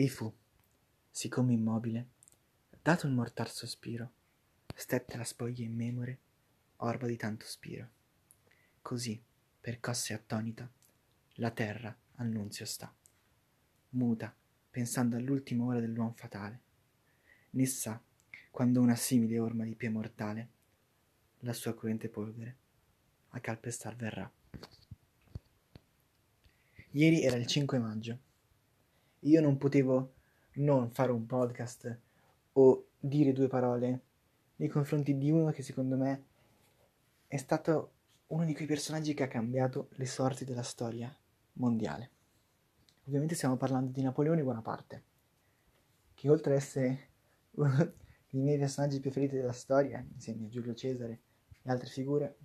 E fu, siccome immobile, dato il mortar sospiro, stette la spoglia in memore, orba di tanto spiro. Così, percosse attonita, la terra al nunzio sta, muta, pensando all'ultima ora dell'uom fatale. Né sa, quando una simile orma di pie mortale, la sua cruente polvere a calpestar verrà. Ieri era il 5 maggio. Io non potevo non fare un podcast o dire due parole nei confronti di uno che secondo me è stato uno di quei personaggi che ha cambiato le sorti della storia mondiale. Ovviamente stiamo parlando di Napoleone Bonaparte, che oltre ad essere uno dei miei personaggi preferiti della storia, insieme a Giulio Cesare e altre figure,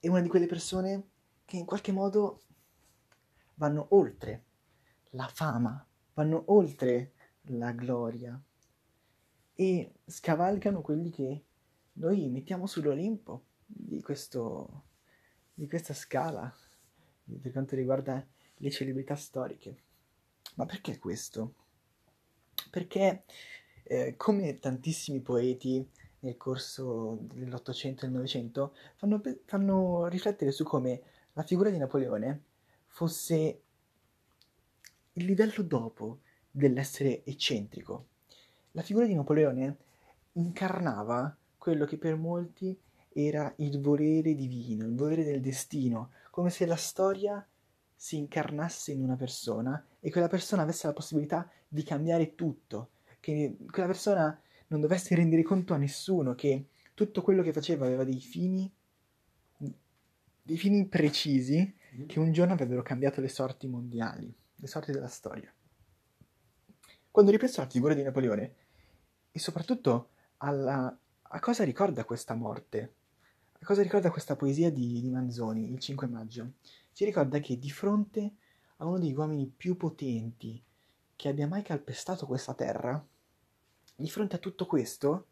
è una di quelle persone che in qualche modo vanno oltre la fama, vanno oltre la gloria e scavalcano quelli che noi mettiamo sull'Olimpo di, questo, di questa scala per quanto riguarda le celebrità storiche. Ma perché questo? Perché eh, come tantissimi poeti nel corso dell'Ottocento e del Novecento fanno, fanno riflettere su come la figura di Napoleone fosse il livello dopo dell'essere eccentrico. La figura di Napoleone incarnava quello che per molti era il volere divino, il volere del destino, come se la storia si incarnasse in una persona e quella persona avesse la possibilità di cambiare tutto, che quella persona non dovesse rendere conto a nessuno che tutto quello che faceva aveva dei fini, dei fini precisi che un giorno avrebbero cambiato le sorti mondiali, le sorti della storia. Quando ripenso alla figura di Napoleone e soprattutto alla, a cosa ricorda questa morte, a cosa ricorda questa poesia di, di Manzoni, il 5 maggio, ci ricorda che di fronte a uno degli uomini più potenti che abbia mai calpestato questa terra, di fronte a tutto questo,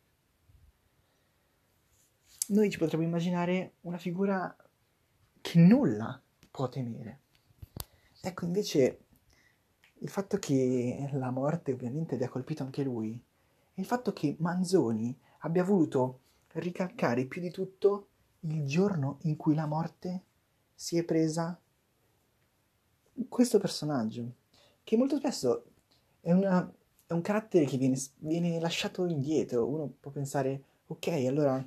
noi ci potremmo immaginare una figura che nulla può temere. Ecco invece il fatto che la morte ovviamente abbia colpito anche lui e il fatto che Manzoni abbia voluto ricalcare più di tutto il giorno in cui la morte si è presa questo personaggio, che molto spesso è, una, è un carattere che viene, viene, lasciato indietro. Uno può pensare, ok, allora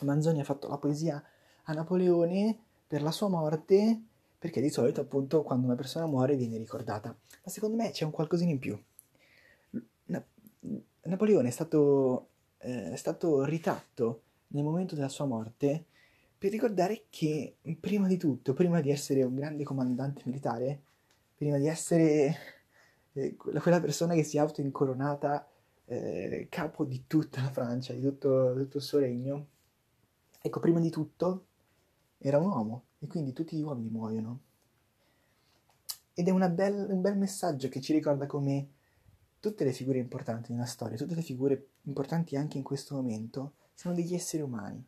Manzoni ha fatto la poesia a Napoleone per la sua morte, perché di solito appunto quando una persona muore viene ricordata. Ma secondo me c'è un qualcosina in più. Na- Napoleone è stato, eh, è stato ritratto nel momento della sua morte per ricordare che prima di tutto, prima di essere un grande comandante militare, prima di essere eh, quella persona che si è autoincoronata eh, capo di tutta la Francia, di tutto, tutto, il suo regno, ecco, prima di tutto era un uomo e quindi tutti gli uomini muoiono. Ed è bel, un bel messaggio che ci ricorda come tutte le figure importanti nella storia, tutte le figure importanti anche in questo momento, sono degli esseri umani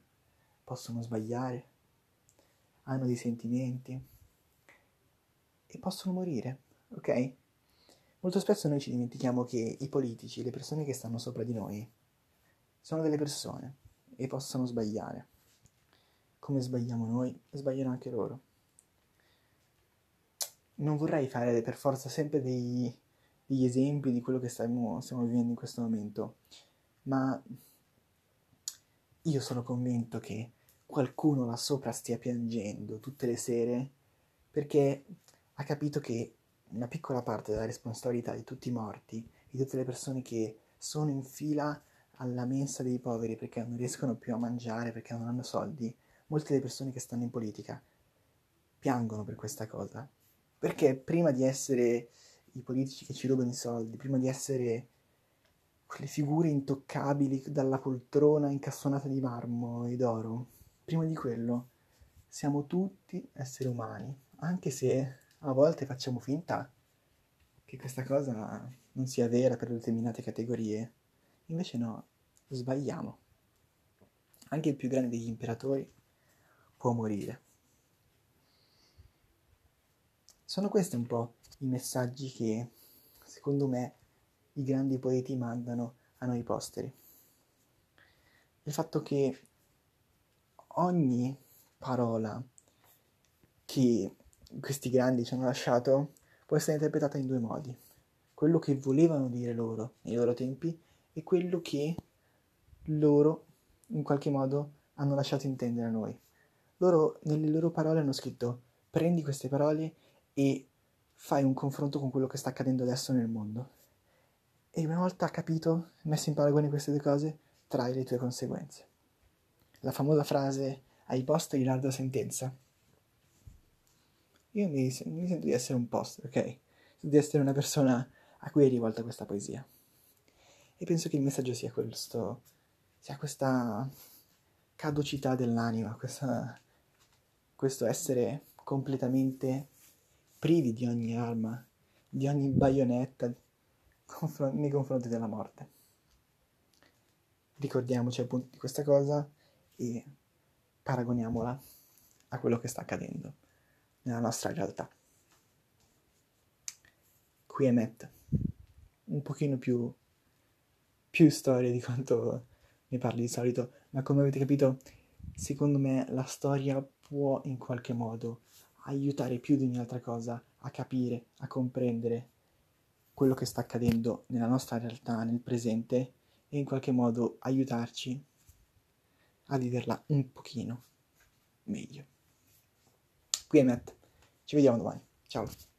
possono sbagliare, hanno dei sentimenti e possono morire, ok? Molto spesso noi ci dimentichiamo che i politici, le persone che stanno sopra di noi, sono delle persone e possono sbagliare. Come sbagliamo noi, sbagliano anche loro. Non vorrei fare per forza sempre dei, degli esempi di quello che stiamo, stiamo vivendo in questo momento, ma io sono convinto che qualcuno là sopra stia piangendo tutte le sere perché ha capito che una piccola parte della responsabilità di tutti i morti, di tutte le persone che sono in fila alla mensa dei poveri perché non riescono più a mangiare, perché non hanno soldi, molte delle persone che stanno in politica piangono per questa cosa. Perché prima di essere i politici che ci rubano i soldi, prima di essere quelle figure intoccabili dalla poltrona incassonata di marmo e d'oro, prima di quello siamo tutti esseri umani, anche se a volte facciamo finta che questa cosa non sia vera per determinate categorie. Invece no, sbagliamo. Anche il più grande degli imperatori può morire. Sono questi un po' i messaggi che secondo me i grandi poeti mandano a noi posteri. Il fatto che ogni parola che questi grandi ci hanno lasciato può essere interpretata in due modi. Quello che volevano dire loro nei loro tempi e quello che loro in qualche modo hanno lasciato intendere a noi. Loro nelle loro parole hanno scritto prendi queste parole e fai un confronto con quello che sta accadendo adesso nel mondo. E una volta capito, messo in paragone queste due cose, trai le tue conseguenze. La famosa frase ai posteri larda sentenza. Io mi, mi, sento di essere un poster, ok? Di essere una persona a cui è rivolta questa poesia. E penso che il messaggio sia questo, sia questa caducità dell'anima, questa, questo essere completamente privi di ogni arma, di ogni baionetta nei confronti della morte. Ricordiamoci appunto di questa cosa e paragoniamola a quello che sta accadendo nella nostra realtà. Qui è Matt, un pochino più, più storia di quanto ne parli di solito, ma come avete capito, secondo me la storia può in qualche modo aiutare più di ogni altra cosa a capire, a comprendere quello che sta accadendo nella nostra realtà, nel presente e in qualche modo aiutarci a viverla un pochino meglio. Qui è Matt, ci vediamo domani, ciao!